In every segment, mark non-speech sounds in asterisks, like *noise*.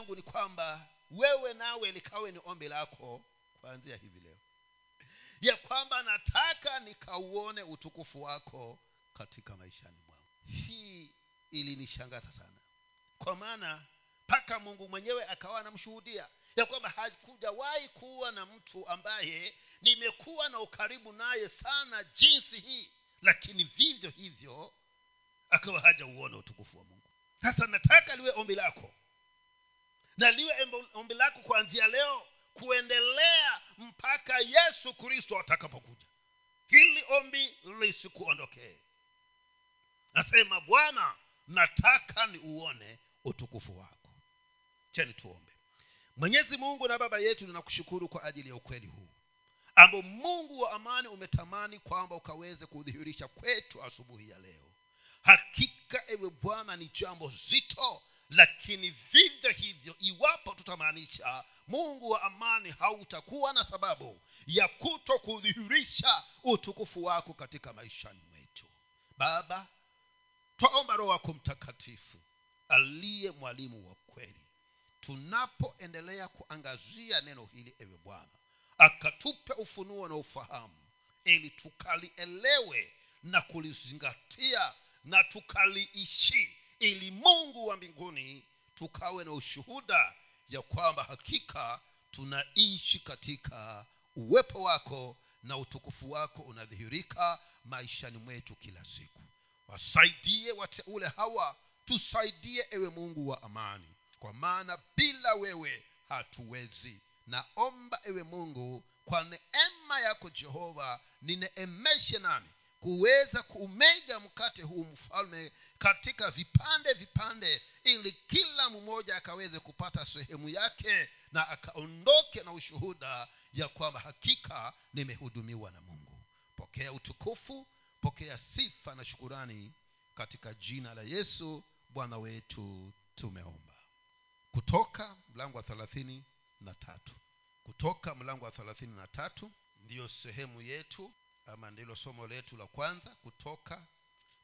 yangu ni kwamba wewe nawe likawe ni ombi lako kuanzia hivi leo. Ya kwamba nataka nikauone utukufu wako katika maishani mwangu. Hii ilinishangaza sana. Kwa maana mpaka mungu mwenyewe akawa anamshuhudia ya kwamba hakujawahi kuwa na mtu ambaye nimekuwa na ukaribu naye sana jinsi hii lakini vivyo hivyo akawa hajauona utukufu wa mungu. Sasa nataka liwe ombi lako na liwe ombi lako kuanzia leo kuendelea mpaka yesu kristo atakapokuja. Hili ombi lisikuondokee. Nasema bwana nataka ni uone utukufu wako. Cheni tuombe. Mwenyezi mungu na baba yetu ninakushukuru kwa ajili ya ukweli huu ambao mungu wa amani umetamani kwamba ukaweze kudhihirisha kwetu asubuhi ya leo. Hakika ewe bwana ni jambo zito lakini vivyo hivyo iwapo tutamaanisha mungu wa amani hautakuwa na sababu ya kuto kudhihirisha utukufu wako katika maishani mwetu. Baba twaomba roho wako mtakatifu aliye mwalimu wa kweli tunapoendelea kuangazia neno hili ewe bwana akatupe ufunuo na ufahamu ili tukalielewe na kulizingatia na tukaliishi ili mungu wa mbinguni tukawe na ushuhuda ya kwamba hakika tunaishi katika uwepo wako na utukufu wako unadhihirika maishani mwetu kila siku. Wasaidie wateule hawa tusaidie ewe mungu wa amani. Kwa maana bila wewe hatuwezi. Naomba ewe mungu kwa neema yako jehova nineemeshe nami kuweza kuumega mkate huu mfalme katika vipande vipande ili kila mmoja akaweze kupata sehemu yake na akaondoke na ushuhuda ya kwamba hakika nimehudumiwa na mungu. Pokea utukufu pokea sifa na shukurani katika jina la yesu bwana wetu tumeomba. Kutoka mlango wa thelathini na tatu. Kutoka mlango wa thelathini na tatu ndiyo sehemu yetu ama ndilo somo letu la kwanza kutoka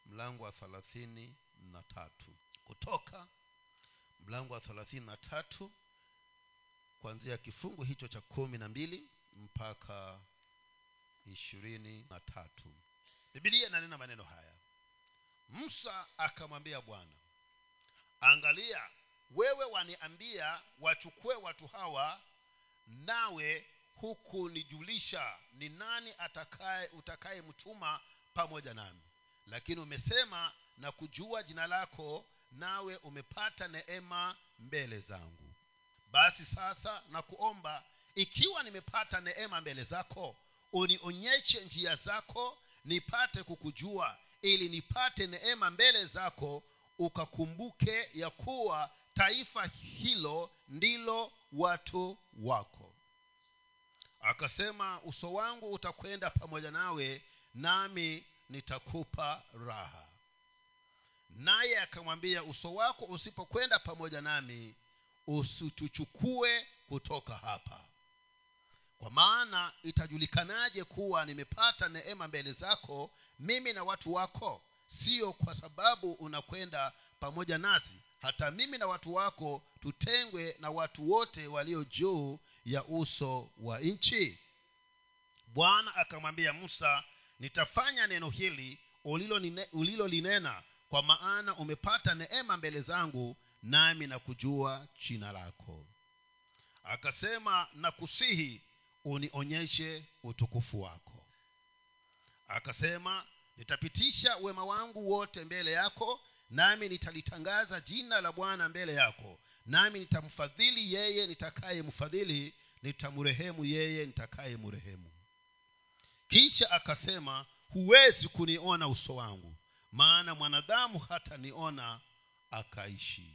mlango wa thelathini na tatu. Kutoka mlango wa thelathini na tatu kuanzia kifungu hicho cha kumi na mbili mpaka ishirini na tatu. Bibilia inanena maneno haya. Musa akamwambia bwana angalia wewe waniambia wachukue watu hawa nawe huku nijulisha ni nani atakaye utakayemtuma pamoja nami. Lakini umesema na kujua jina lako nawe umepata neema mbele zangu. Basi sasa na kuomba ikiwa nimepata neema mbele zako unionyeshe njia zako nipate kukujua ili nipate neema mbele zako ukakumbuke ya kuwa taifa hilo ndilo watu wako akasema uso wangu utakwenda pamoja nawe nami nitakupa raha. Naye akamwambia uso wako usipokwenda pamoja nami usituchukue kutoka hapa. Kwa maana itajulikanaje kuwa nimepata neema mbele zako mimi na watu wako? Sio kwa sababu unakwenda pamoja nasi hata mimi na watu wako tutengwe na watu wote walio juu ya uso wa nchi? Bwana akamwambia musa nitafanya neno hili ulilolinena kwa maana umepata neema mbele zangu nami na kujua jina lako. Akasema nakusihi unionyeshe utukufu wako. Akasema nitapitisha wema wangu wote mbele yako nami nitalitangaza jina la bwana mbele yako nami nitamfadhili yeye nitakaye mfadhili nitamrehemu yeye nitakaye mrehemu. Kisha akasema huwezi kuniona uso wangu maana mwanadamu hata niona akaishi.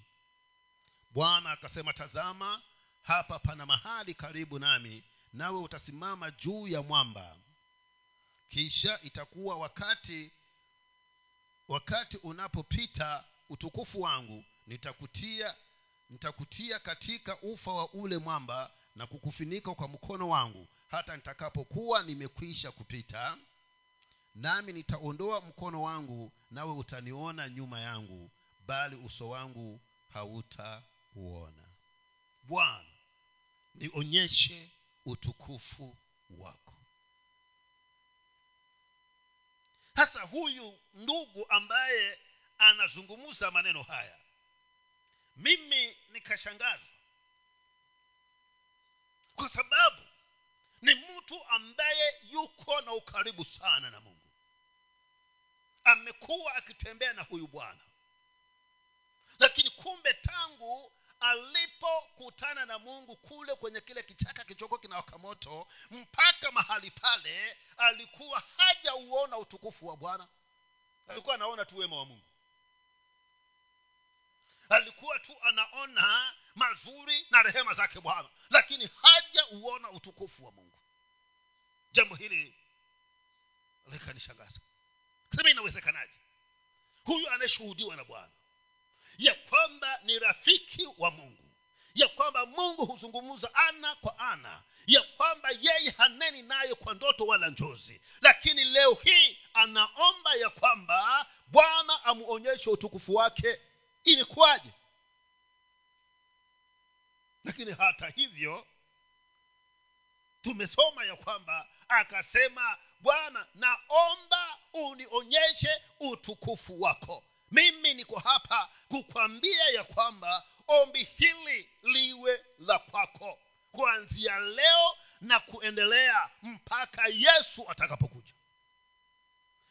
Bwana akasema tazama hapa pana mahali karibu nami nawe utasimama juu ya mwamba. Kisha itakuwa wakati wakati unapopita utukufu wangu nitakutia nitakutia katika ufa wa ule mwamba na kukufunika kwa mkono wangu hata nitakapokuwa nimekwisha kupita nami nitaondoa mkono wangu nawe utaniona nyuma yangu bali uso wangu hautauona bwana nionyeshe utukufu wako. Hasa huyu ndugu ambaye anazungumza maneno haya mimi nikashangazwa. Kwa sababu ni mtu ambaye yuko na ukaribu sana na mungu. Amekuwa akitembea na huyu bwana. Lakini kumbe tangu alipokutana na mungu kule kwenye kile kichaka kichoko kinawaka moto mpaka mahali pale alikuwa hajauona utukufu wa bwana. Alikuwa anaona tu wema wa mungu alikuwa tu anaona mazuri na rehema zake bwana lakini hajauona utukufu wa mungu. Jambo hili likanishangaza. Sema inawezekanaje? Huyu anayeshuhudiwa na bwana ya kwamba ni rafiki wa mungu ya kwamba mungu huzungumza ana kwa ana ya kwamba yeye haneni naye kwa ndoto wala njozi lakini leo hii anaomba ya kwamba bwana amuonyeshe utukufu wake ilikuwaje? Lakini hata hivyo tumesoma ya kwamba akasema bwana naomba unionyeshe utukufu wako. Mimi niko hapa kukwambia ya kwamba ombi hili liwe la kwako kuanzia leo na kuendelea mpaka yesu atakapokuja.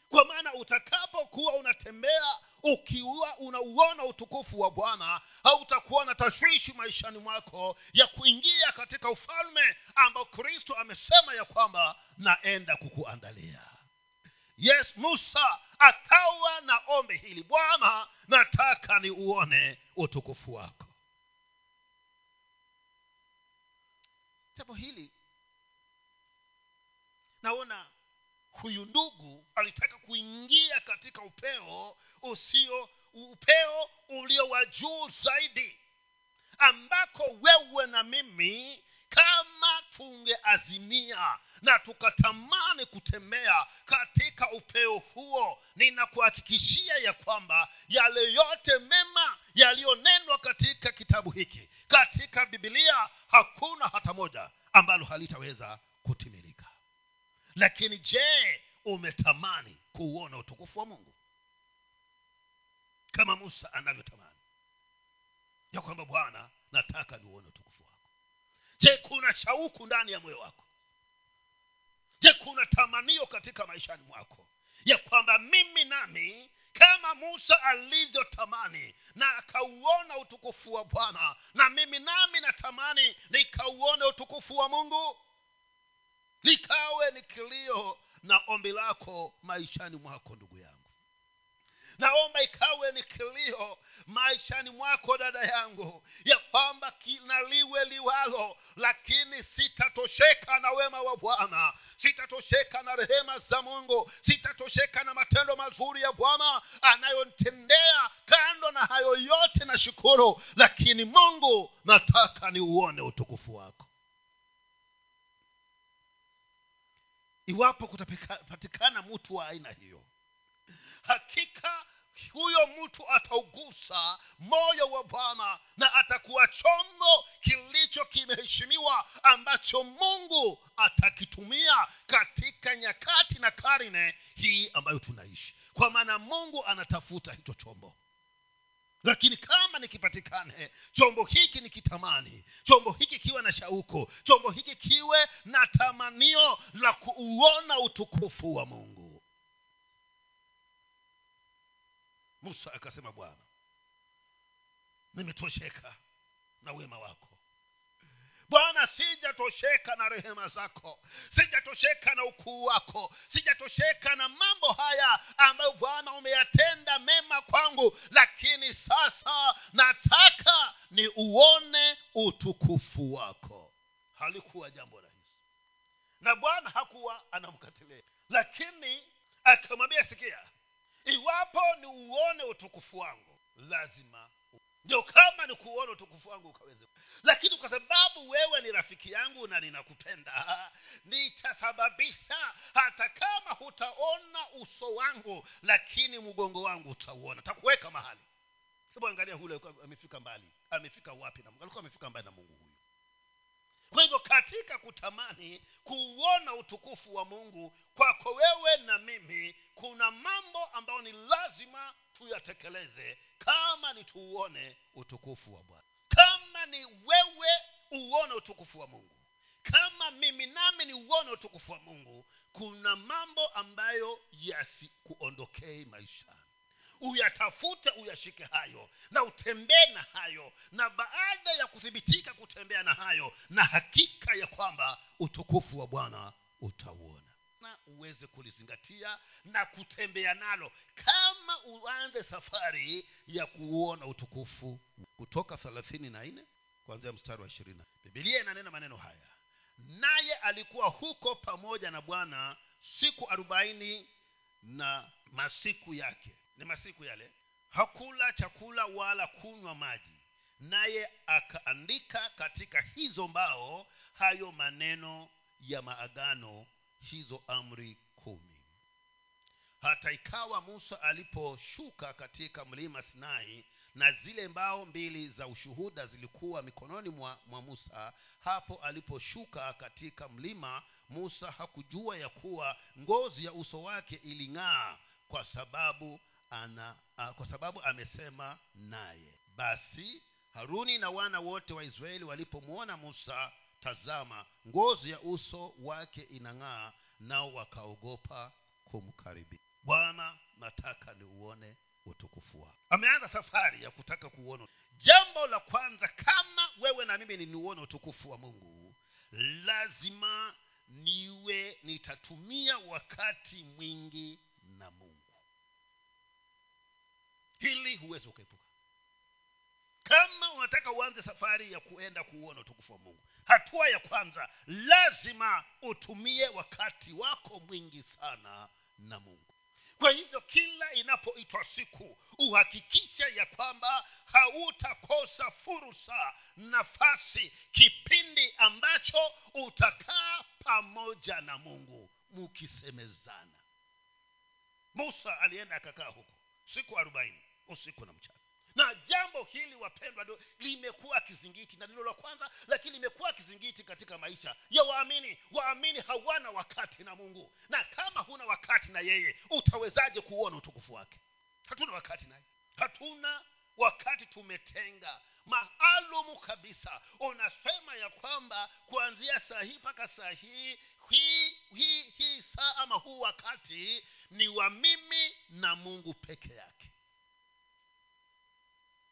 Kwa maana utakapokuwa unatembea ukiwa unauona utukufu wa bwana hautakuwa na tashwishi maishani mwako ya kuingia katika ufalme ambao kristo amesema ya kwamba naenda kukuandalia. Yes musa akawa na ombi hili bwana nataka ni uone utukufu wako. Jambo hili naona huyu ndugu alitaka kuingia katika upeo usio upeo ulio wa juu zaidi ambako wewe na mimi kama tungeazimia na tukatamani kutembea katika upeo huo ninakuhakikishia ya kwamba yale yote mema yaliyonenwa katika kitabu hiki katika bibilia hakuna hata moja ambalo halitaweza kutimilika lakini je umetamani kuuona utukufu wa mungu? Kama musa anavyotamani. Ya kwamba bwana nataka niuone utukufu wako. Je kuna shauku ndani ya moyo wako? Je kuna tamanio katika maishani mwako? Ya kwamba mimi nami kama musa alivyotamani na akauona utukufu wa bwana na mimi nami natamani nikauone utukufu wa mungu likawe ni kilio na ombi lako maishani mwako ndugu yangu. Naomba ikawe ni kilio maishani mwako dada yangu ya kwamba kinaliwe liwalo lakini sitatosheka na wema wa bwana. Sitatosheka na rehema za mungu. Sitatosheka na matendo mazuri ya bwana anayotendea kando na hayo yote na shukuru lakini mungu nataka niuone utukufu wako iwapo kutapatikana mtu wa aina hiyo. Hakika huyo mtu ataugusa moyo wa bwana na atakuwa chombo kilicho kimeheshimiwa ambacho mungu atakitumia katika nyakati na karne hii ambayo tunaishi. Kwa maana mungu anatafuta hicho chombo lakini kama nikipatikane chombo hiki ni kitamani chombo hiki kiwe na shauko chombo hiki kiwe na tamanio la kuuona utukufu wa mungu. Musa akasema bwana nimetosheka na wema wako bwana sijatosheka na rehema zako sijatosheka na ukuu wako sijatosheka na mambo haya ambayo bwana umeyatenda mema kwangu lakini sasa nataka ni uone utukufu wako. Halikuwa jambo rahisi. Na bwana hakuwa anamkatilia lakini akamwambia sikia iwapo ni uone utukufu wangu lazima ndio kama ni kuona utukufu wangu ukaweze lakini kwa sababu wewe ni rafiki yangu na ninakupenda nitasababisha hata kama hutaona uso wangu lakini mgongo wangu utauona. Takuweka mahali. Hebu angalia hule amefika mbali. Amefika wapi na mungu? Alikuwa amefika mbali na mungu huyu kwa hivyo katika kutamani kuuona utukufu wa mungu kwako wewe na mimi kuna mambo ambayo ni lazima tuyatekeleze kama ni tuuone utukufu wa bwana. Kama ni wewe uone utukufu wa mungu. Kama mimi nami ni uone utukufu wa mungu kuna mambo ambayo yasikuondokei maishani uyatafute uyashike hayo na utembee na hayo na baada ya kuthibitika kutembea na hayo na hakika ya kwamba utukufu wa bwana utauona. Na uweze kulizingatia na kutembea nalo kama uanze safari ya kuuona utukufu kutoka thelathini na nne kuanzia mstari wa ishirini bibilia inanena maneno haya naye alikuwa huko pamoja na bwana siku arobaini na masiku yake ni masiku yale hakula chakula wala kunywa maji naye akaandika katika hizo mbao hayo maneno ya maagano hizo amri kumi. Hata ikawa musa aliposhuka katika mlima sinai na zile mbao mbili za ushuhuda zilikuwa mikononi mwa, mwa musa hapo aliposhuka katika mlima musa hakujua ya kuwa ngozi ya uso wake iling'aa kwa sababu ana a, kwa sababu amesema naye. Basi haruni na wana wote wa israeli walipomwona musa tazama ngozi ya uso wake inang'aa nao wakaogopa kumkaribia. Bwana nataka niuone utukufu wako. Ameanza safari ya kutaka kuuona. Jambo la kwanza kama wewe na mimi niuone utukufu wa mungu lazima niwe nitatumia wakati mwingi na mungu hili huwezi ukaepuka. Kama unataka uanze safari ya kuenda kuuona utukufu wa mungu hatua ya kwanza lazima utumie wakati wako mwingi sana na mungu. Kwa hivyo kila inapoitwa siku uhakikishe ya kwamba hautakosa fursa nafasi kipindi ambacho utakaa pamoja na mungu mukisemezana musa alienda akakaa huko siku arobaini usiku na mchana. Na jambo hili wapendwa limekuwa kizingiti na ndilo la kwanza lakini limekuwa kizingiti katika maisha ya waamini. Waamini hawana wakati na mungu. Na kama huna wakati na yeye utawezaje kuona utukufu wake? Hatuna wakati naye hatuna wakati tumetenga maalumu kabisa. Unasema ya kwamba kuanzia saa hii mpaka saa hii hii hii hii saa ama huu wakati ni wa mimi na mungu peke yake.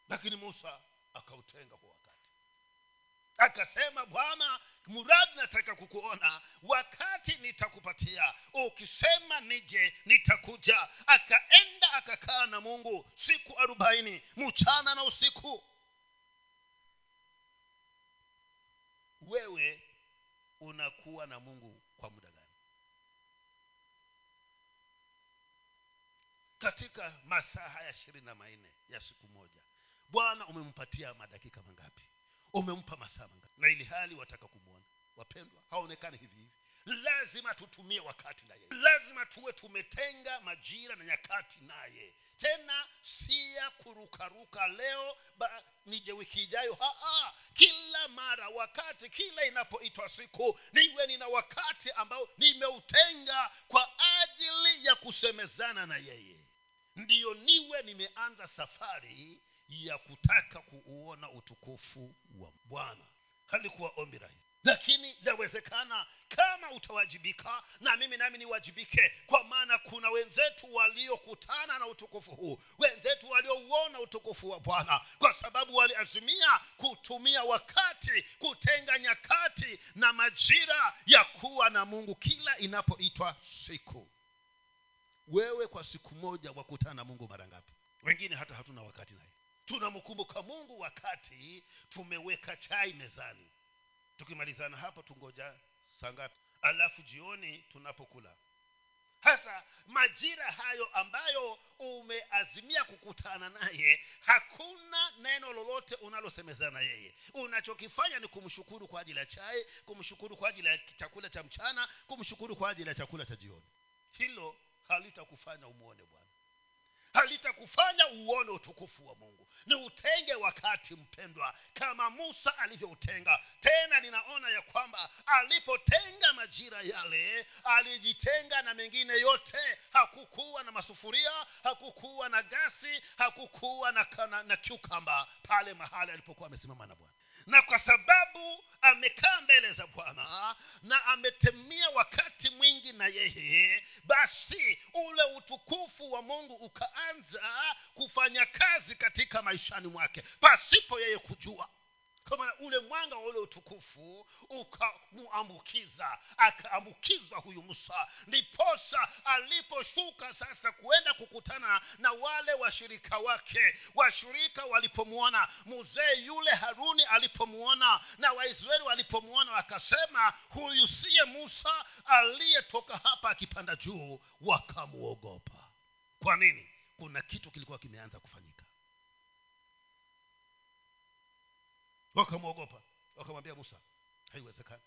Lakini musa akautenga kwa wakati. Akasema bwana mradi nataka kukuona wakati nitakupatia. Ukisema nije nitakuja. Akaenda akakaa na mungu siku arobaini mchana na usiku wewe unakuwa na mungu kwa muda gani? Katika masaa haya ishirini na manne ya siku moja bwana umempatia madakika mangapi? Umempa masaa mangapi? Na ili hali wataka kumwona wapendwa haonekani hivi hivi lazima tutumie wakati na yeye. Lazima tuwe tumetenga majira na nyakati naye tena si ya kurukaruka leo ba, nije wiki ijayo. Kila mara wakati kila inapoitwa siku niwe nina wakati ambao nimeutenga kwa ajili ya kusemezana na yeye. Ndiyo niwe nimeanza safari ya kutaka kuuona utukufu wa bwana. Halikuwa ombi rahisi lakini yawezekana kama utawajibika na mimi nami niwajibike kwa maana kuna wenzetu waliokutana na utukufu huu wenzetu waliouona utukufu wa bwana kwa sababu waliazimia kutumia wakati kutenga nyakati na majira ya kuwa na mungu kila inapoitwa siku. Wewe kwa siku moja wakutana na mungu mara ngapi? Wengine hata hatuna wakati naye. Tunamkumbuka mungu wakati tumeweka chai mezani tukimalizana hapo tungoja saa ngapi? Alafu jioni tunapokula. Hasa majira hayo ambayo umeazimia kukutana naye hakuna neno lolote unalosemezana yeye. Unachokifanya ni kumshukuru kwa ajili ya chai kumshukuru kwa ajili ya chakula cha mchana kumshukuru kwa ajili ya chakula cha jioni. Hilo halitakufanya umwone bwana halitakufanya uone utukufu wa mungu. Ni utenge wakati mpendwa kama musa alivyoutenga. Tena ninaona ya kwamba alipotenga majira yale alijitenga na mengine yote. Hakukuwa na masufuria hakukuwa na gasi hakukuwa na, na, na kyukamba pale mahali alipokuwa amesimama na bwana na kwa sababu amekaa mbele za bwana na ametemia wakati mwingi na yeye basi ule utukufu wa mungu ukaanza kufanya kazi katika maishani mwake pasipo yeye kujua kwa maana ule mwanga wa ule utukufu ukamuambukiza akaambukizwa huyu musa. Ndiposa aliposhuka sasa kuenda kukutana na wale washirika wake washirika walipomwona mzee yule haruni alipomwona na waisraeli walipomwona wakasema huyu siye musa aliyetoka hapa akipanda juu. Wakamwogopa. Kwa nini? Kuna kitu kilikuwa kimeanza kufanyika wakamwogopa. Wakamwambia musa haiwezekani.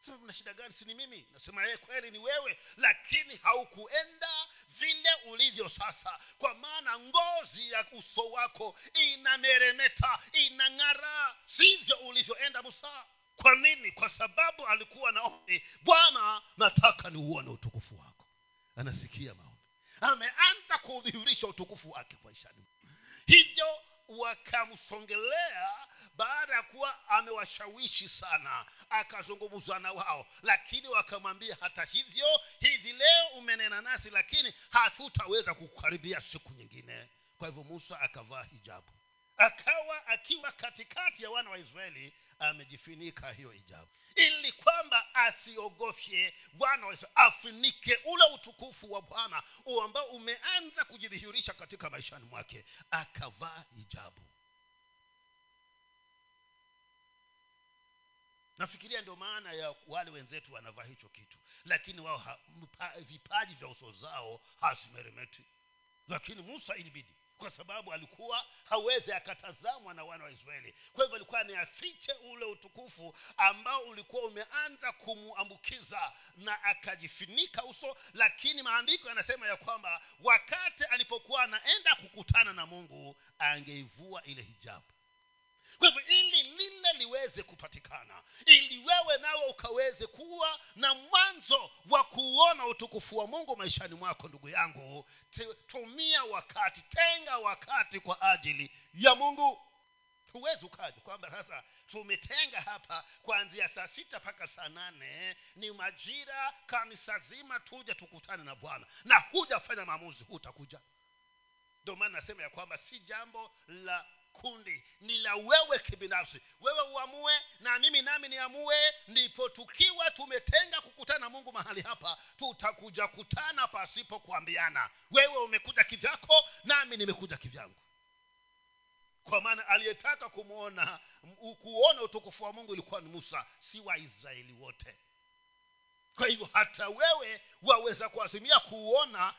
Sasa una shida gani? Si ni mimi? Nasema yeye kweli ni wewe lakini haukuenda vile ulivyo sasa kwa maana ngozi ya uso wako inameremeta inang'ara sivyo ulivyoenda musa. Kwa nini? Kwa sababu alikuwa na ombi bwana nataka niuone utukufu wako. Anasikia maombi. Ameanza kudhihirisha utukufu wake kwa ishani hivyo wakamsongelea baada ya kuwa amewashawishi sana akazungumzwa na wao. Lakini wakamwambia hata hivyo hivi leo umenena nasi lakini hatutaweza kukukaribia siku nyingine. Kwa hivyo musa akavaa hijabu akawa akiwa katikati ya wana wa israeli amejifinika hiyo hijabu. Ili kwamba asiogofye bwana wa afunike ule utukufu wa bwana ambao umeanza kujidhihirisha katika maishani mwake akavaa hijabu. Nafikiria ndio maana ya wale wenzetu wanavaa hicho kitu lakini wao vipaji vya uso zao hasimeremeti lakini musa ilibidi kwa sababu alikuwa hawezi akatazamwa na wana wa israeli. Kwa hivyo alikuwa ni afiche ule utukufu ambao ulikuwa umeanza kumuambukiza na akajifinika uso lakini maandiko yanasema ya kwamba wakati alipokuwa anaenda kukutana na mungu angeivua ile hijabu kwa hivyo ili lile liweze kupatikana ili wewe nawe ukaweze kuwa na mwanzo wa kuona utukufu wa mungu maishani mwako ndugu yangu tumia wakati tenga wakati kwa ajili ya mungu. Huwezi ukaja kwamba sasa tumetenga hapa kuanzia saa sita mpaka saa nane ni majira kanisa zima tuje tukutane na bwana. Na hujafanya maamuzi hutakuja. Ndio maana nasema ya kwamba si jambo la kundi ni la wewe kibinafsi. Wewe uamue na mimi nami niamue ndipo tukiwa tumetenga kukutana na mungu mahali hapa tutakuja kutana pasipo kuambiana. Wewe umekuja kivyako nami nimekuja kivyangu. Kwa maana aliyetaka kumwona kuona utukufu wa mungu ilikuwa ni musa si waisraeli wote kwa hivyo hata wewe waweza kuazimia kuona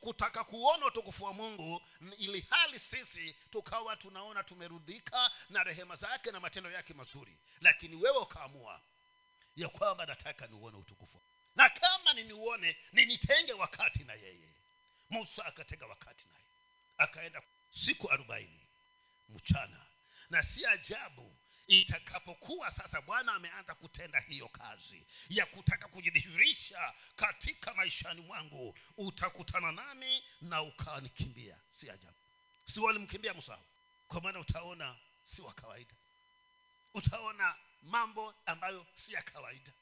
kutaka kuona utukufu wa mungu ili hali sisi tukawa tunaona tumerudhika na rehema zake na matendo yake mazuri. Lakini wewe ukaamua ya kwamba nataka niuone utukufu na kama niniuone ninitenge wakati na yeye. Musa akatenga wakati naye akaenda siku arobaini mchana. Na si ajabu itakapokuwa sasa bwana ameanza kutenda hiyo kazi ya kutaka kujidhihirisha katika maishani mwangu utakutana nami na ukanikimbia. Si ajabu. Si walimkimbia musa? Kwa maana utaona si wa kawaida. Utaona mambo ambayo si ya kawaida.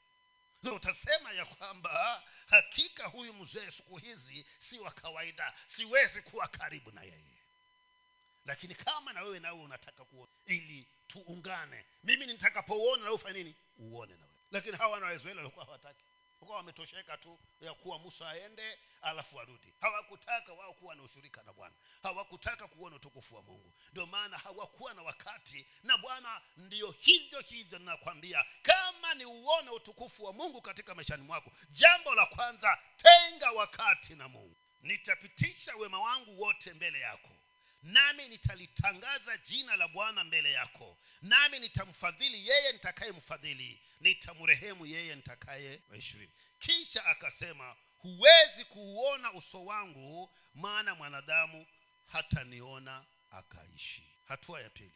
Na utasema ya kwamba hakika huyu mzee siku hizi si wa kawaida. Siwezi kuwa karibu na yeye lakini kama na wewe nawe unataka kuona ili tuungane. Mimi nitakapouona na ufanye nini? Uone na wewe. Lakini hawa wana waisraeli walikuwa hawataki. Walikuwa wametosheka tu ya kuwa musa aende alafu arudi. Hawakutaka wao kuwa na ushirika na bwana. Hawakutaka kuona utukufu wa mungu. Ndio maana hawakuwa na wakati na bwana ndio hivyo hivyo ninakwambia. Kama ni uone utukufu wa mungu katika maishani mwako jambo la kwanza tenga wakati na mungu. Nitapitisha wema wangu wote mbele yako nami nitalitangaza jina la bwana mbele yako. Nami nitamfadhili yeye nitakayemfadhili. Nitamrehemu yeye nitakaye ishirini kisha akasema huwezi kuuona uso wangu maana mwanadamu hataniona akaishi. Hatua ya pili.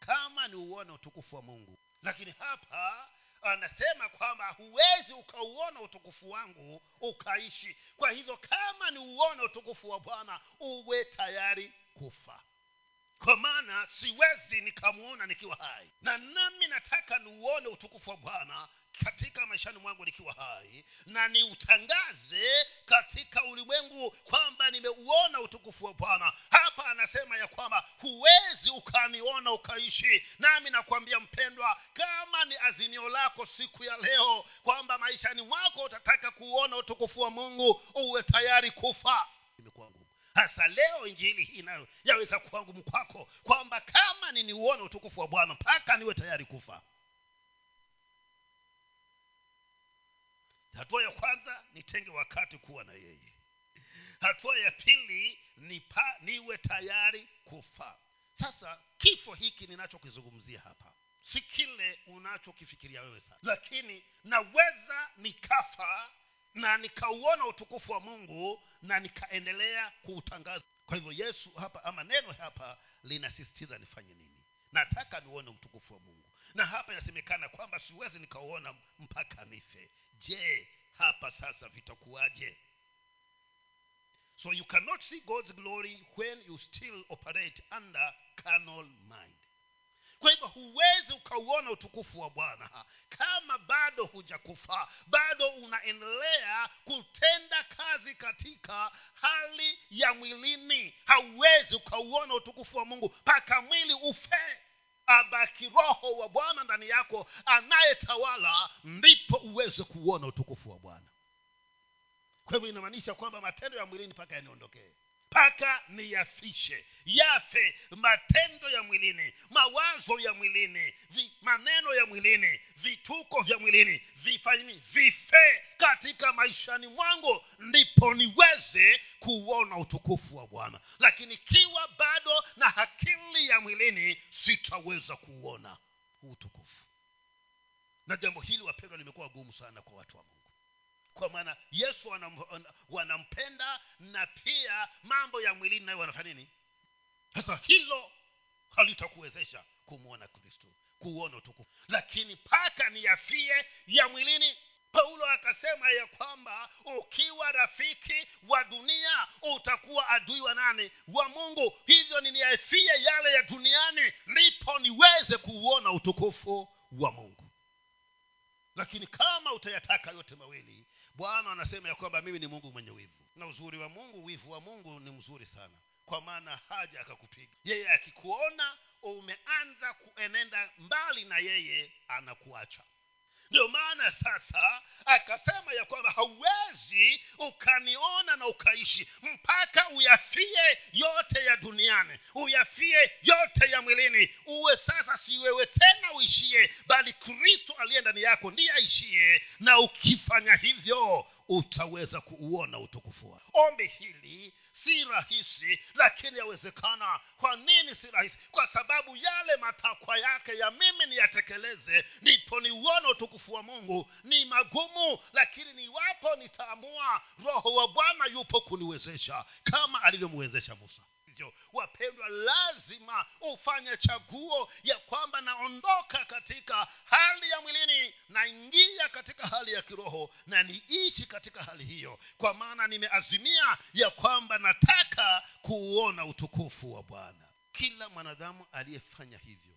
Kama ni uone utukufu wa mungu. Lakini hapa anasema kwamba huwezi ukauona utukufu wangu ukaishi. Kwa hivyo kama ni uone utukufu wa bwana uwe tayari kufa kwa maana siwezi nikamwona nikiwa hai. Na nami nataka niuone utukufu wa bwana katika maishani mwangu nikiwa hai. Na niutangaze katika ulimwengu kwamba nimeuona utukufu wa bwana. Hapa anasema ya kwamba huwezi ukaniona ukaishi. Nami nakwambia mpendwa kama ni azinio lako siku ya leo kwamba maishani mwako utataka kuuona utukufu wa mungu uwe tayari kufa. Imekuwa hasa leo injili hii nayo yaweza kuwa ngumu kwako kwamba kama niniuona utukufu wa bwana mpaka niwe tayari kufa. Hatua ya kwanza nitenge wakati kuwa na yeye. Hatua ya pili nipa, niwe tayari kufa. Sasa kifo hiki ninachokizungumzia hapa si kile unachokifikiria wewe sasa. Lakini naweza nikafa na nikauona utukufu wa mungu na nikaendelea kuutangaza. Kwa hivyo yesu hapa ama neno hapa linasisitiza nifanye nini? Nataka niuone utukufu wa mungu. Na hapa inasemekana kwamba siwezi nikauona mpaka nife. Je hapa sasa vitakuwaje? So you cannot see god's glory when you still operate under carnal mind kwa hivyo huwezi ukauona utukufu wa bwana. Kama bado hujakufa bado unaendelea kutenda kazi katika hali ya mwilini. Hauwezi ukauona utukufu wa mungu mpaka mwili ufe. Abaki roho wa bwana ndani yako. Anayetawala ndipo uweze kuuona utukufu wa bwana. Kwa hivyo inamaanisha kwamba matendo ya mwilini mpaka yaniondokee mpaka niyafishe. Yafe matendo ya mwilini mawazo ya mwilini vi, maneno ya mwilini vituko vya mwilini vifanyini vife katika maishani mwangu ndipo niweze kuuona utukufu wa bwana. Lakini kiwa bado na hakili ya mwilini sitaweza kuuona utukufu. Na jambo hili wapendwa limekuwa gumu sana kwa watu wa mungu kwa maana yesu wanam, wanampenda na pia mambo ya mwilini nayo wanafanya nini? Sasa hilo halitakuwezesha kumwona kristo kuuona utukufu. Lakini mpaka niyafie ya mwilini paulo akasema ya kwamba ukiwa rafiki wa dunia utakuwa adui wa nani? Wa mungu. Hivyo niniyafie yale ya duniani ndipo niweze kuuona utukufu wa mungu. Lakini kama utayataka yote mawili bwana anasema ya kwamba mimi ni mungu mwenye wivu. Na uzuri wa mungu wivu wa mungu ni mzuri sana. Kwa maana haja akakupiga. Yeye akikuona umeanza kuenenda mbali na yeye anakuacha ndio maana sasa akasema ya kwamba hauwezi ukaniona na ukaishi mpaka uyafie yote ya duniani uyafie yote ya mwilini. Uwe sasa si wewe tena uishie bali kristo aliye ndani yako ndiye aishie. Na ukifanya hivyo utaweza kuuona utukufu wake ombi hili si rahisi lakini yawezekana. Kwa nini si rahisi? Kwa sababu yale matakwa yake ya mimi niyatekeleze ndipo niuone utukufu wa mungu. Ni magumu lakini niwapo nitaamua roho wa bwana yupo kuniwezesha kama alivyomwezesha musa hivyo. Wapendwa lazima ufanye chaguo ya kwamba naondoka katika hali ya mwilini naingia katika hali ya kiroho na niishi katika hali hiyo. Kwa maana nimeazimia ya kwamba nataka kuuona utukufu wa bwana. Kila mwanadamu aliyefanya hivyo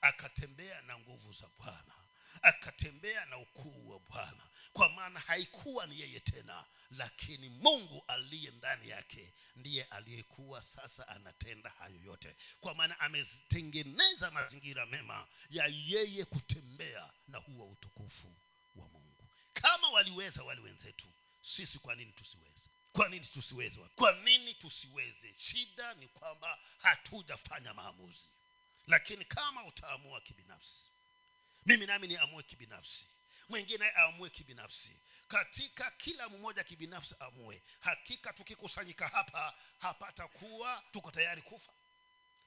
akatembea na nguvu za bwana akatembea na ukuu wa bwana kwa maana haikuwa ni yeye tena lakini mungu aliye ndani yake ndiye aliyekuwa sasa anatenda hayo yote. Kwa maana ametengeneza mazingira mema ya yeye kutembea na huo utukufu wa mungu. Kama waliweza wale wenzetu sisi kwa nini tusiweze? Kwa nini tusiweze? Kwa nini tusiweze? Shida ni kwamba hatujafanya maamuzi. Lakini kama utaamua kibinafsi mimi nami niamue kibinafsi mwingine aamue kibinafsi. Katika kila mmoja kibinafsi amue hakika tukikusanyika hapa hapatakuwa tuko tayari kufa.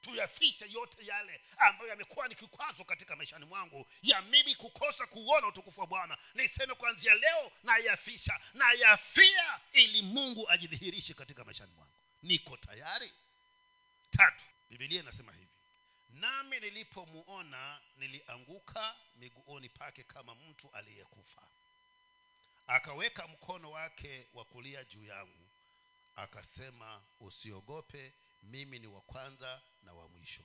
Tuyafishe yote yale ambayo yamekuwa ni kikwazo katika maishani mwangu. Ya mimi kukosa kuona utukufu wa bwana. Niseme kuanzia leo nayafisha nayafia ili mungu ajidhihirishe katika maishani mwangu. Niko tayari? Tatu bibilia inasema hivi nami nilipomuona nilianguka miguuni pake kama mtu aliyekufa. Akaweka mkono wake wa kulia juu yangu akasema usiogope mimi ni wa kwanza na wa mwisho.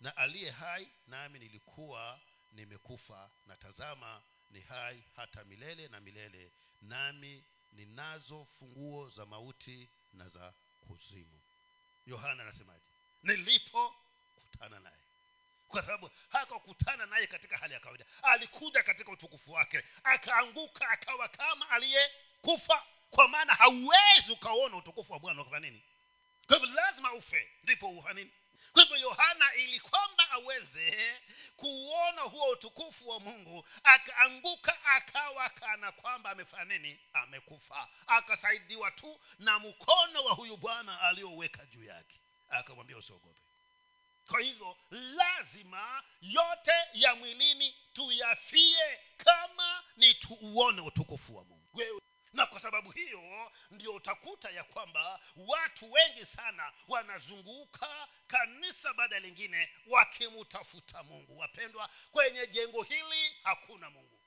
Na aliye hai nami nilikuwa nimekufa. Na tazama ni hai hata milele na milele. Nami ninazo funguo za mauti na za kuzimu. Yohana anasemaje? Nilipokutana naye kwa sababu hakakutana naye katika hali ya kawaida. Alikuja katika utukufu wake. Akaanguka akawa kama aliyekufa. Kwa maana hauwezi ukaona utukufu wa bwana kwa nini? Kwa hivyo lazima ufe ndipo uhanini kwa hivyo yohana ili kwamba aweze kuona huo utukufu wa mungu akaanguka akawa kana kwamba amefanya nini? Amekufa. Akasaidiwa tu na mkono wa huyu bwana aliyoweka juu yake. Akamwambia usiogope kwa hivyo lazima yote ya mwilini tuyafie kama ni tuuone utukufu wa mungu. Wewe. Na kwa sababu hiyo ndio utakuta ya kwamba watu wengi sana wanazunguka kanisa baada lingine wakimtafuta mungu. Wapendwa kwenye jengo hili hakuna mungu.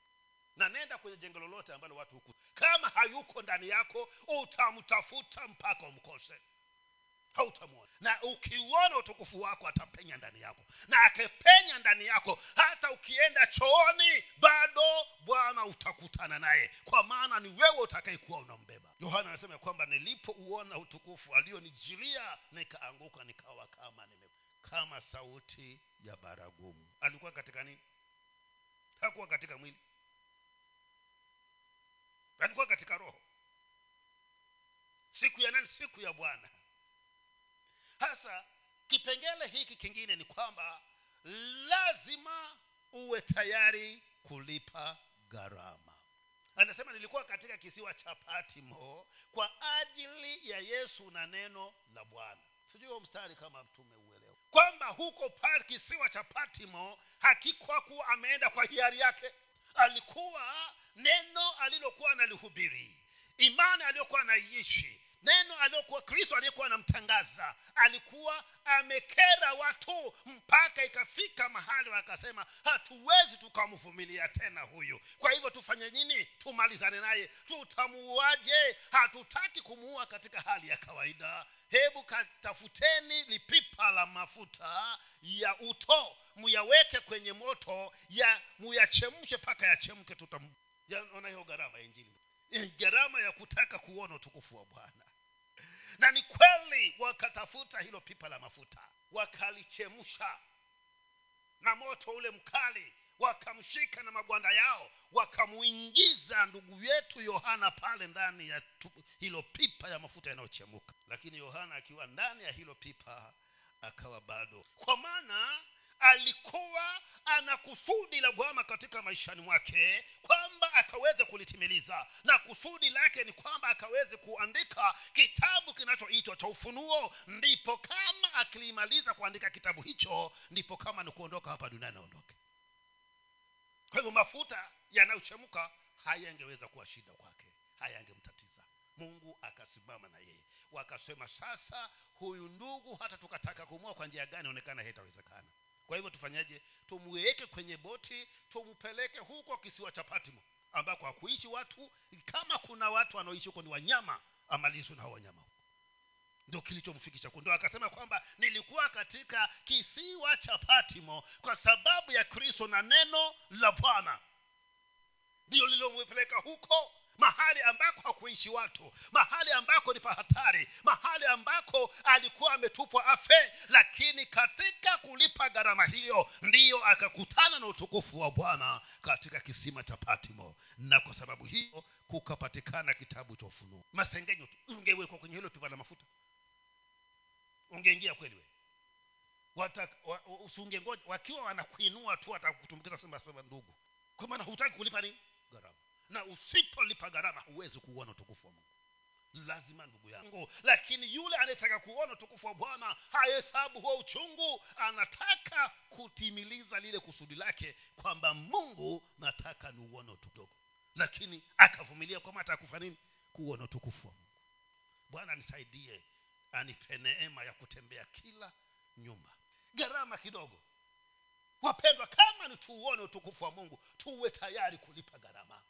Na nenda kwenye jengo lolote ambalo watu huku. Kama hayuko ndani yako utamtafuta mpaka umkose hautamwona na ukiuona utukufu wako atapenya ndani yako. Na akipenya ndani yako hata ukienda chooni bado bwana utakutana naye. Kwa maana ni wewe utakayekuwa unambeba. Yohana anasema kwamba nilipouona utukufu alionijilia nikaanguka nikawa kama nime kama sauti ya baragumu. Alikuwa katika nini? Hakuwa katika mwili. Alikuwa katika roho. Siku ya nani? Siku ya bwana hasa kipengele hiki kingine ni kwamba lazima uwe tayari kulipa gharama. Anasema nilikuwa katika kisiwa cha patimo kwa ajili ya yesu na neno la bwana. Sijui mstari kama mtume uelewa. Kwamba huko pa kisiwa cha patimo hakikwa kuwa ameenda kwa hiari yake. Alikuwa neno alilokuwa analihubiri imani aliyokuwa anaiishi neno aliyokuwa kristo aliyekuwa anamtangaza alikuwa amekera watu mpaka ikafika mahali wakasema hatuwezi tukamvumilia tena huyu. Kwa hivyo tufanye nini? Tumalizane naye. Tutamuuaje? Hatutaki kumuua katika hali ya kawaida. Hebu katafuteni lipipa la mafuta ya uto muyaweke kwenye moto ya muyachemshe mpaka yachemke. Tutam ona hiyo gharama ya injili. Gharama ya kutaka kuona utukufu wa bwana na ni kweli wakatafuta hilo pipa la mafuta wakalichemsha na moto ule mkali wakamshika na magwanda yao wakamuingiza ndugu yetu yohana pale ndani ya hilo pipa ya mafuta yanayochemuka. Lakini yohana akiwa ndani ya hilo pipa akawa bado. Kwa maana alikuwa ana kusudi la bwana katika maishani mwake kwamba akaweze kulitimiliza. Na kusudi lake ni kwamba akaweze kuandika kitabu kinachoitwa cha ufunuo. Ndipo kama akilimaliza kuandika kitabu hicho ndipo kama ni kuondoka hapa duniani aondoke. Kwa hivyo mafuta yanayochemka hayangeweza kuwa shida kwake hayangemtatiza. Mungu akasimama na yeye. Wakasema sasa huyu ndugu hata tukataka kumua kwa njia gani onekana haitawezekana kwa hivyo tufanyaje tumweke kwenye boti tumpeleke huko kisiwa cha patimo ambako hakuishi watu kama kuna watu wanaoishi huko ni wanyama amalizwe na hao wanyama huko. Ndio kilichomfikisha ndo akasema kwamba nilikuwa katika kisiwa cha patimo kwa sababu ya kristo na neno la bwana. Ndio lililompeleka huko mahali ambako hakuishi watu. Mahali ambako ni pahatari mahali ambako alikuwa ametupwa afe lakini katika kulipa gharama hiyo ndiyo akakutana na utukufu wa bwana katika kisima cha patimo na kwa sababu hiyo kukapatikana kitabu cha ufunuo. Masengenyo tu. Ungewekwa kwenye hilo pipa la mafuta. Ungeingia kweli wakiwa wanakuinua tu watakutumbukiza sema sema ndugu. Kwa maana hutaki kulipa nini? Gharama na usipolipa gharama huwezi kuuona utukufu wa mungu. Lazima ndugu yangu. Lakini yule anayetaka kuona utukufu wa bwana hahesabu huo uchungu anataka kutimiliza lile kusudi lake kwamba mungu nataka niuone utudogo lakini akavumilia kwama atakufa nini? Kuona utukufu wa mungu. Bwana nisaidie anipe neema ya kutembea kila nyumba. Gharama kidogo. Wapendwa kama ni tuuone utukufu wa mungu tuwe tayari kulipa gharama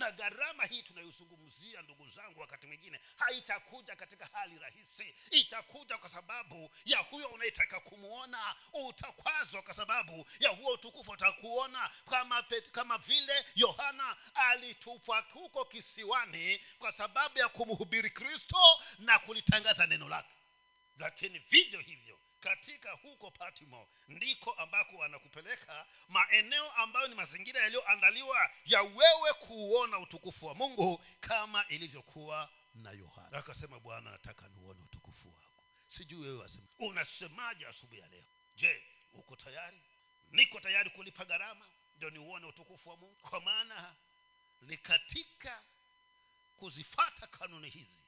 na gharama hii tunayozungumzia ndugu zangu wakati mwingine haitakuja katika hali rahisi. Itakuja kwa sababu ya huyo unayetaka kumwona utakwazwa kwa sababu ya huo utukufu utakuona kama, kama vile yohana alitupwa huko kisiwani kwa sababu ya kumhubiri kristo na kulitangaza neno lake. Lakini vivyo hivyo katika huko patimo ndiko ambako wanakupeleka maeneo ambayo ni mazingira yaliyoandaliwa ya wewe kuuona utukufu wa mungu kama ilivyokuwa na yohana. Akasema bwana nataka niuone utukufu wako. Sijui wewe wasema unasemaje asubuhi ya leo? Je uko tayari? Niko tayari kulipa gharama ndio niuone utukufu wa mungu. Kwa maana ni katika kuzifata kanuni hizi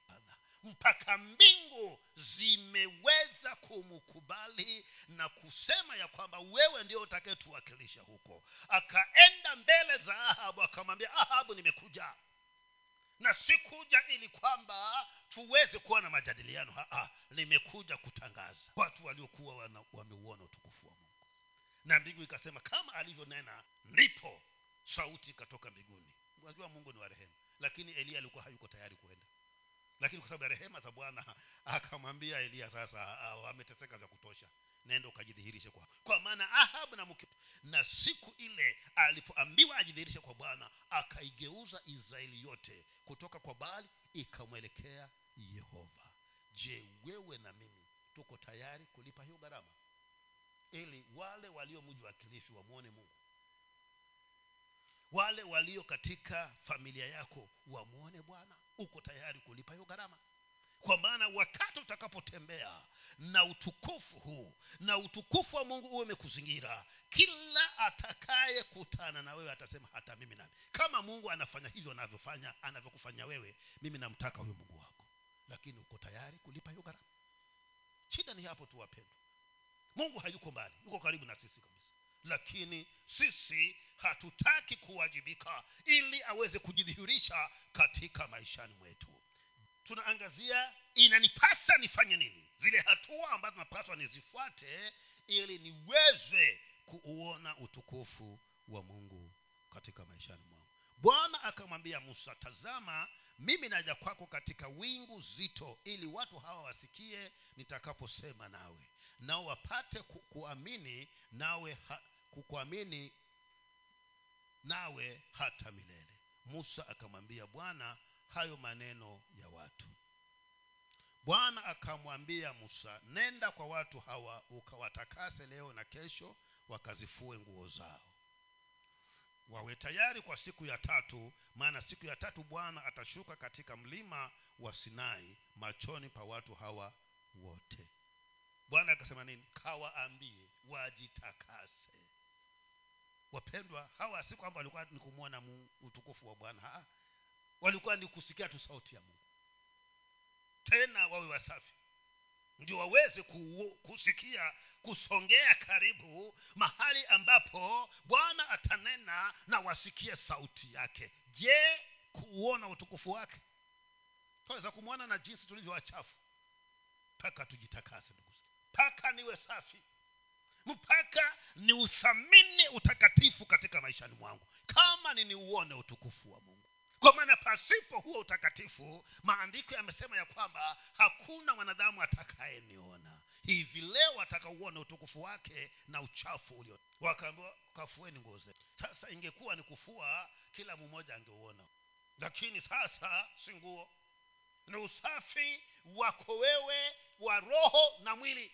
mpaka mbingu zimeweza kumkubali na kusema ya kwamba wewe ndio utakayetuwakilisha huko. Akaenda mbele za ahabu akamwambia ahabu nimekuja. Na sikuja ili kwamba tuweze kuwa na majadiliano. Haa, nimekuja kutangaza watu waliokuwa wameuona utukufu wa mungu. Na mbingu ikasema kama alivyonena ndipo sauti ikatoka mbinguni. Unajua mungu ni warehemu lakini eliya alikuwa hayuko tayari kuenda lakini kwa sababu ya rehema za bwana *laughs* akamwambia eliya sasa wameteseka vya kutosha. Nenda ukajidhihirishe kwa kwa maana ahabu na mke na siku ile alipoambiwa ajidhihirishe kwa bwana akaigeuza israeli yote kutoka kwa baali ikamwelekea yehova. Je wewe na mimi tuko tayari kulipa hiyo gharama? Ili wale walio mji wa kilifi wamwone mungu wale walio katika familia yako wamwone bwana uko tayari kulipa hiyo gharama. Kwa maana wakati utakapotembea na utukufu huu na utukufu wa mungu huwe umekuzingira kila atakaye kutana na wewe atasema hata mimi nami kama mungu anafanya hivyo anavyofanya anavyokufanya wewe mimi namtaka huyo mungu wako. Lakini uko tayari kulipa hiyo gharama. Shida ni hapo tu wapendwa. Mungu hayuko mbali yuko karibu na sisi kabisa lakini sisi hatutaki kuwajibika ili aweze kujidhihirisha katika maishani mwetu. Tunaangazia inanipasa nifanye nini? Zile hatua ambazo napaswa nizifuate ili niweze kuuona utukufu wa mungu katika maishani mwangu. Bwana akamwambia musa tazama mimi naja kwako katika wingu zito ili watu hawa wasikie nitakaposema nawe nao wapate ku, kuamini nawe ha, kukuamini nawe hata milele. Musa akamwambia bwana hayo maneno ya watu. Bwana akamwambia musa nenda kwa watu hawa ukawatakase leo na kesho wakazifue nguo zao. Wawe tayari kwa siku ya tatu maana siku ya tatu bwana atashuka katika mlima wa sinai machoni pa watu hawa wote. Bwana akasema nini? Kawaambie wajitakase wapendwa hawa si kwamba walikuwa ni kumwona utukufu wa bwana walikuwa ni kusikia tu sauti ya mungu. Tena wawe wasafi. Ndio waweze kusikia kusongea karibu mahali ambapo bwana atanena na wasikie sauti yake. Je kuuona utukufu wake? Twaweza kumwona na jinsi tulivyo wachafu. Mpaka tujitakase ndugu mpaka niwe safi mpaka ni uthamini utakatifu katika maishani mwangu. Kama niniuone utukufu wa mungu. Kwa maana pasipo huo utakatifu maandiko yamesema ya kwamba hakuna mwanadamu atakayeniona. Hivi leo atakauona utukufu wake na uchafu ulio. Wakaambiwa kafueni nguo zetu. Sasa ingekuwa ni kufua kila mmoja angeuona. Lakini sasa si nguo. Ni usafi wako wewe wa roho na mwili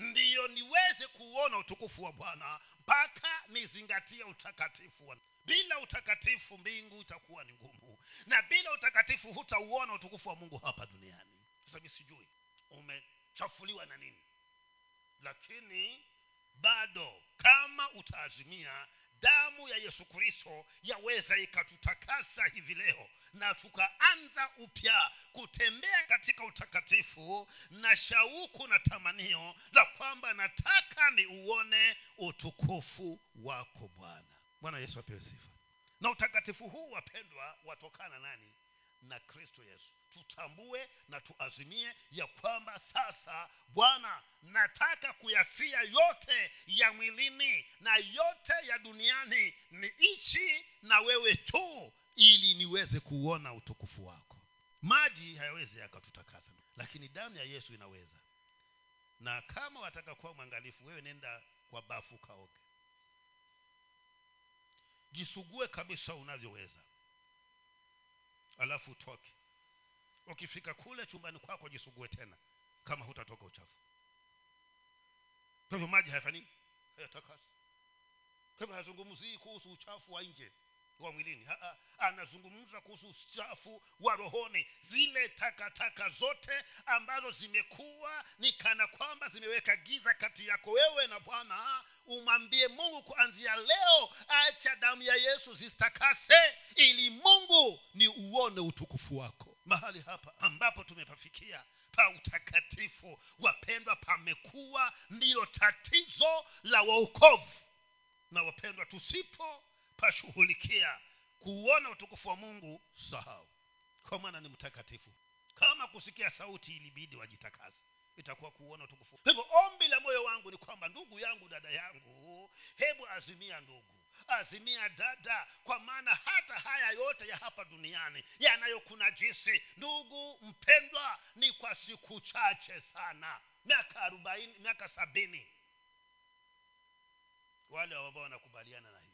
ndiyo niweze kuuona utukufu wa bwana mpaka nizingatia utakatifu bila utakatifu mbingu itakuwa ni ngumu. Na bila utakatifu hutauona utukufu wa mungu hapa duniani. Sasa mi sijui umechafuliwa na nini. Lakini bado kama utaazimia damu ya yesu kristo yaweza ikatutakasa hivi leo na tukaanza upya kutembea katika utakatifu na shauku na tamanio la kwamba nataka ni uone utukufu wako bwana. Bwana yesu apewe sifa. Na utakatifu huu wapendwa watokana nani na kristo yesu. Tutambue na tuazimie ya kwamba sasa bwana nataka kuyafia yote ya mwilini na yote ya duniani niishi na wewe tu ili niweze kuona utukufu wako. Maji hayawezi yakatutakasa lakini damu ya yesu inaweza. Na kama wataka kuwa mwangalifu wewe nenda kwa bafu kaoge. Jisugue kabisa unavyoweza alafu utoke. Ukifika kule chumbani kwako jisugue tena kama hutatoka uchafu. Kwa hivyo maji hayafanii hayatakasi. Kwa hivyo hazungumzii kuhusu uchafu wa nje wa mwilini. Ha, anazungumza kuhusu uchafu wa rohoni. Zile takataka zote ambazo zimekuwa ni kana kwamba zimeweka giza kati yako wewe na bwana umwambie mungu kuanzia leo acha damu ya yesu zistakase ili mungu ni uone utukufu wako. Mahali hapa ambapo tumepafikia pa utakatifu wapendwa pamekuwa ndilo tatizo la waukovu na wapendwa tusipo pashughulikia kuuona utukufu wa mungu sahau. Kwa maana ni mtakatifu. Kama kusikia sauti ilibidi wajitakase itakuwa kuona utukufu. Hivyo ombi la moyo wangu ni kwamba ndugu yangu dada yangu hebu azimia ndugu azimia dada kwa maana hata haya yote ya hapa duniani yanayokunajisi ndugu mpendwa ni kwa siku chache sana miaka arobaini miaka sabini. Wale ambao wanakubaliana na hiyo.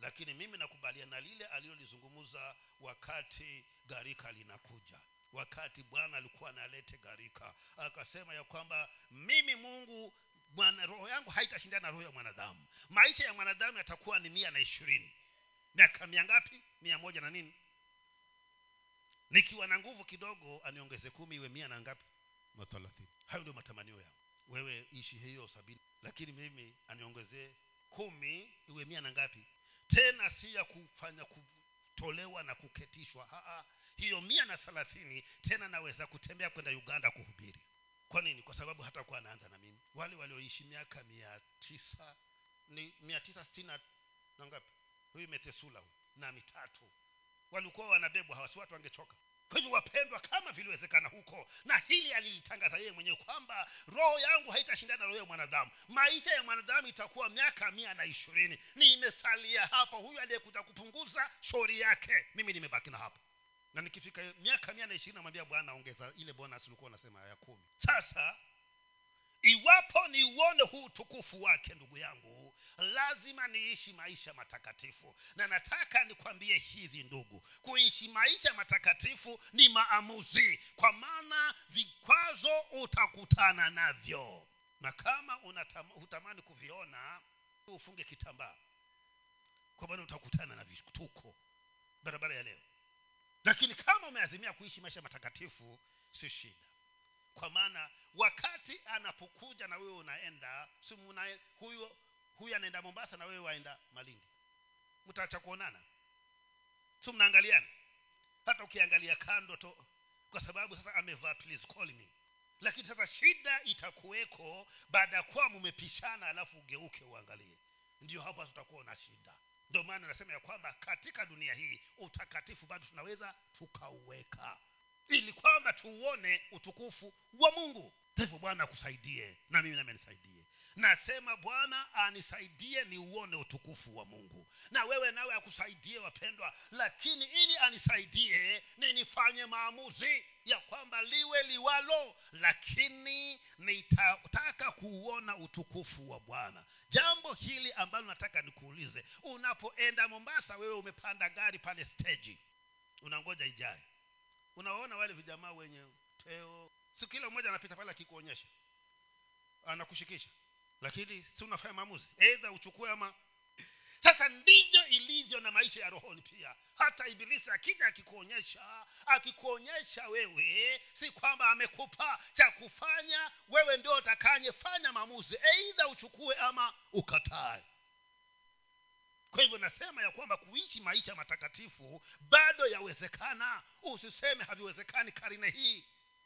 Lakini mimi nakubaliana lile alilolizungumza wakati gharika linakuja wakati bwana alikuwa analete gharika. Akasema ya kwamba mimi mungu mwana roho yangu haitashindana na roho ya mwanadamu. Maisha ya mwanadamu yatakuwa ni mia na ishirini. Miaka mia ngapi? Mia moja na nini? Nikiwa na nguvu kidogo aniongeze kumi iwe mia na ngapi? Mathalathini hayo ndio matamanio yangu. Wewe ishi hiyo sabini. Lakini mimi aniongezee kumi iwe mia na ngapi? Tena si ya kufanya kutolewa na kuketishwa. Haa, hiyo mia na thelathini tena naweza kutembea kwenda uganda kuhubiri. Kwa nini? Kwa sababu hatakuwa anaanza na mimi. Wale walioishi miaka mia tisa ni mia tisa sitini na ngapi? Huyu metesula na mitatu. Walikuwa wanabebwa hawasi watu wangechoka. Kwa hivyo wapendwa kama viliwezekana huko na hili alilitangaza yeye mwenyewe kwamba roho yangu haitashindana na roho ya mwanadamu. Maisha ya mwanadamu itakuwa miaka mia na ishirini. Nimesalia hapa huyu aliyekuja kupunguza shauri yake mimi nimebaki na hapa na nikifika miaka mia na ishirini namwambia bwana ongeza ile bonus ulikuwa unasema ya kumi. Sasa iwapo niuone huu utukufu wake ndugu yangu lazima niishi maisha matakatifu. Na nataka nikwambie hivi ndugu kuishi maisha matakatifu ni maamuzi kwa maana vikwazo utakutana navyo. Na kama hutamani kuviona ufunge kitambaa. Kwa maana utakutana na vituko. Barabara ya leo lakini kama umeazimia kuishi maisha matakatifu si shida. Kwa maana wakati anapokuja na wewe unaenda simuna huyu huyu anaenda mombasa na wewe waenda malindi. Mtaacha kuonana? Si mnaangaliana? Hata ukiangalia kando to kwa sababu sasa amevaa please call me. Lakini sasa shida itakuweko baada ya kuwa mumepishana alafu ugeuke uangalie. Ndio hapa tutakuwa na shida ndio maana nasema ya kwamba katika dunia hii utakatifu bado tunaweza tukauweka. Ili kwamba tuuone utukufu wa mungu. Hivyo bwana akusaidie na mimi nami nisaidie nasema bwana anisaidie niuone utukufu wa mungu. Na wewe nawe akusaidie wapendwa lakini ili anisaidie ni nifanye maamuzi ya kwamba liwe liwalo lakini nitataka kuuona utukufu wa bwana. Jambo hili ambalo nataka nikuulize unapoenda mombasa wewe umepanda gari pale steji unangoja ijaye unawaona wale vijamaa wenye teo. Si kila mmoja anapita pale akikuonyesha anakushikisha lakini si unafanya maamuzi. Eidha uchukue ama sasa ndivyo ilivyo na maisha ya rohoni pia. Hata ibilisi akija akikuonyesha akikuonyesha wewe si kwamba amekupa cha kufanya wewe ndio utakanyefanya maamuzi. Eidha uchukue ama ukatae. Kwa hivyo nasema ya kwamba kuishi maisha matakatifu bado yawezekana. Usiseme haviwezekani karine hii.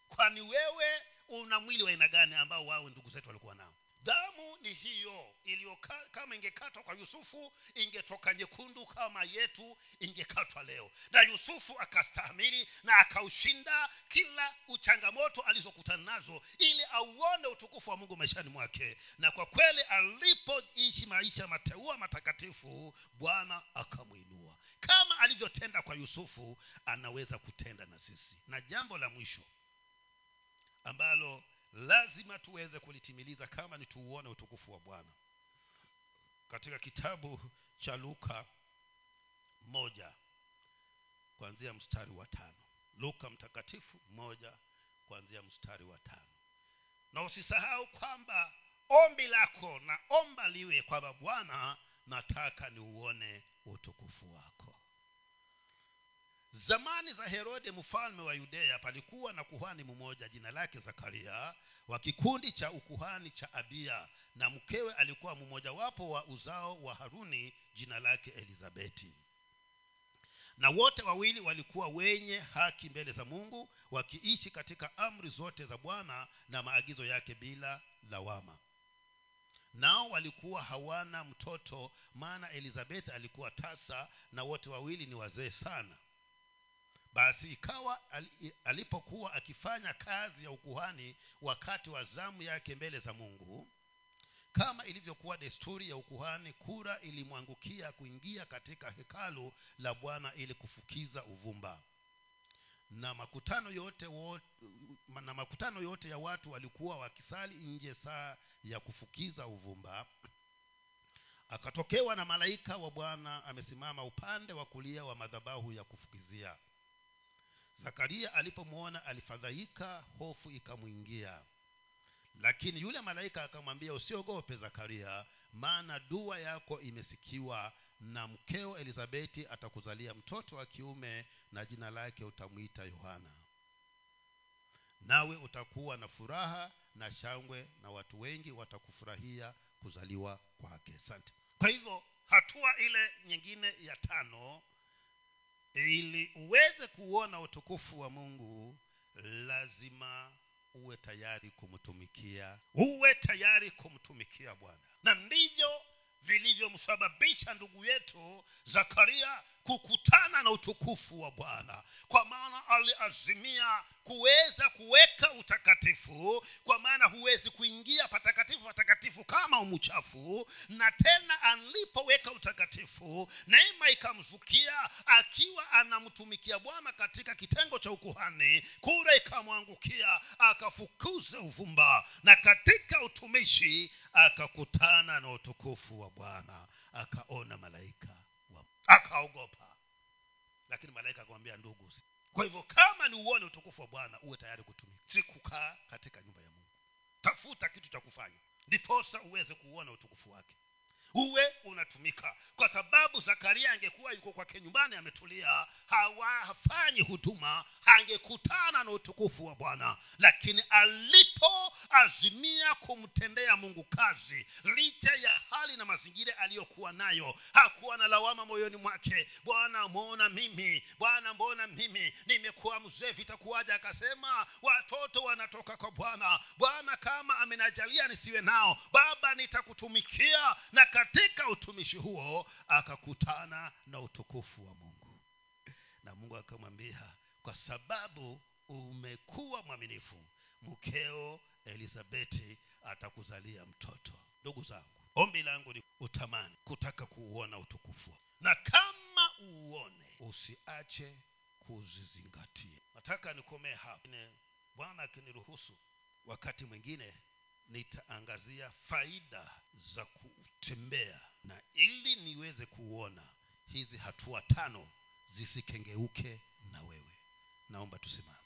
Kwani wewe una mwili wa aina gani ambao wao ndugu zetu walikuwa nao damu ni hiyo iliyo kama ingekatwa kwa yusufu ingetoka nyekundu kama yetu ingekatwa leo. Na yusufu akastahamili na akaushinda kila uchangamoto alizokutana nazo ili auone utukufu wa mungu maishani mwake. Na kwa kweli alipoishi maisha mateua matakatifu bwana akamwinua. Kama alivyotenda kwa yusufu anaweza kutenda na sisi. Na jambo la mwisho ambalo lazima tuweze kulitimiliza kama ni tuuone utukufu wa bwana. Katika kitabu cha luka moja kuanzia mstari wa tano. Luka mtakatifu moja kuanzia mstari wa tano. Na usisahau kwamba ombi lako na omba liwe kwamba bwana nataka niuone utukufu wako zamani za herode mfalme wa yudea palikuwa na kuhani mmoja jina lake zakaria wa kikundi cha ukuhani cha abia na mkewe alikuwa mmojawapo wa uzao wa haruni jina lake elizabeti. Na wote wawili walikuwa wenye haki mbele za mungu wakiishi katika amri zote za bwana na maagizo yake bila lawama. Nao walikuwa hawana mtoto maana elizabeth alikuwa tasa na wote wawili ni wazee sana basi ikawa alipokuwa akifanya kazi ya ukuhani wakati wa zamu yake mbele za mungu kama ilivyokuwa desturi ya ukuhani kura ilimwangukia kuingia katika hekalu la bwana ili kufukiza uvumba. Na makutano yote wo, na makutano yote ya watu walikuwa wakisali nje saa ya kufukiza uvumba. Akatokewa na malaika wa bwana amesimama upande wa kulia wa madhabahu ya kufukizia zakaria alipomwona alifadhaika hofu ikamwingia. Lakini yule malaika akamwambia usiogope zakaria maana dua yako imesikiwa na mkeo elizabeti atakuzalia mtoto wa kiume na jina lake utamwita yohana. Nawe utakuwa na furaha na shangwe na watu wengi watakufurahia kuzaliwa kwake. Asante. Kwa hivyo hatua ile nyingine ya tano ili uweze kuona utukufu wa mungu lazima uwe tayari kumtumikia. Uwe tayari kumtumikia bwana. Na ndivyo vilivyomsababisha ndugu yetu zakaria kukutana na utukufu wa bwana. Kwa maana aliazimia kuweza kuweka utakatifu kwa maana huwezi kuingia patakatifu patakatifu kama umuchafu na tena alipoweka utakatifu neema ikamzukia akiwa anamtumikia bwana katika kitengo cha ukuhani kura ikamwangukia akafukuza uvumba na katika utumishi akakutana na utukufu wa bwana akaona malaika akaogopa. Lakini malaika akamwambia ndugu kwa hivyo kama ni uone utukufu wa bwana uwe tayari kutumika si kukaa katika nyumba ya mungu. Tafuta kitu cha kufanya ndiposa uweze kuuona utukufu wake uwe unatumika. Kwa sababu zakaria angekuwa yuko kwake nyumbani ametulia hawafanyi huduma angekutana na utukufu wa bwana. Lakini alipoazimia kumtendea mungu kazi licha ya hali na mazingira aliyokuwa nayo hakuwa na lawama moyoni mwake. Bwana mwona mimi. Bwana mbona mimi. Nimekuwa mzee vitakuwaja akasema watoto wanatoka kwa bwana. Bwana kama amenajalia nisiwe nao baba nitakutumikia na katika utumishi huo akakutana na utukufu wa mungu. Na mungu akamwambia kwa sababu umekuwa mwaminifu mkeo elizabeti atakuzalia mtoto. Ndugu zangu ombi langu ni utamani kutaka kuuona utukufu na kama uuone usiache kuzizingatia. Nataka nikomee hapa. Bwana akiniruhusu wakati mwingine nitaangazia faida za kutembea. Na ili niweze kuona hizi hatua tano zisikengeuke na wewe. Naomba tusimame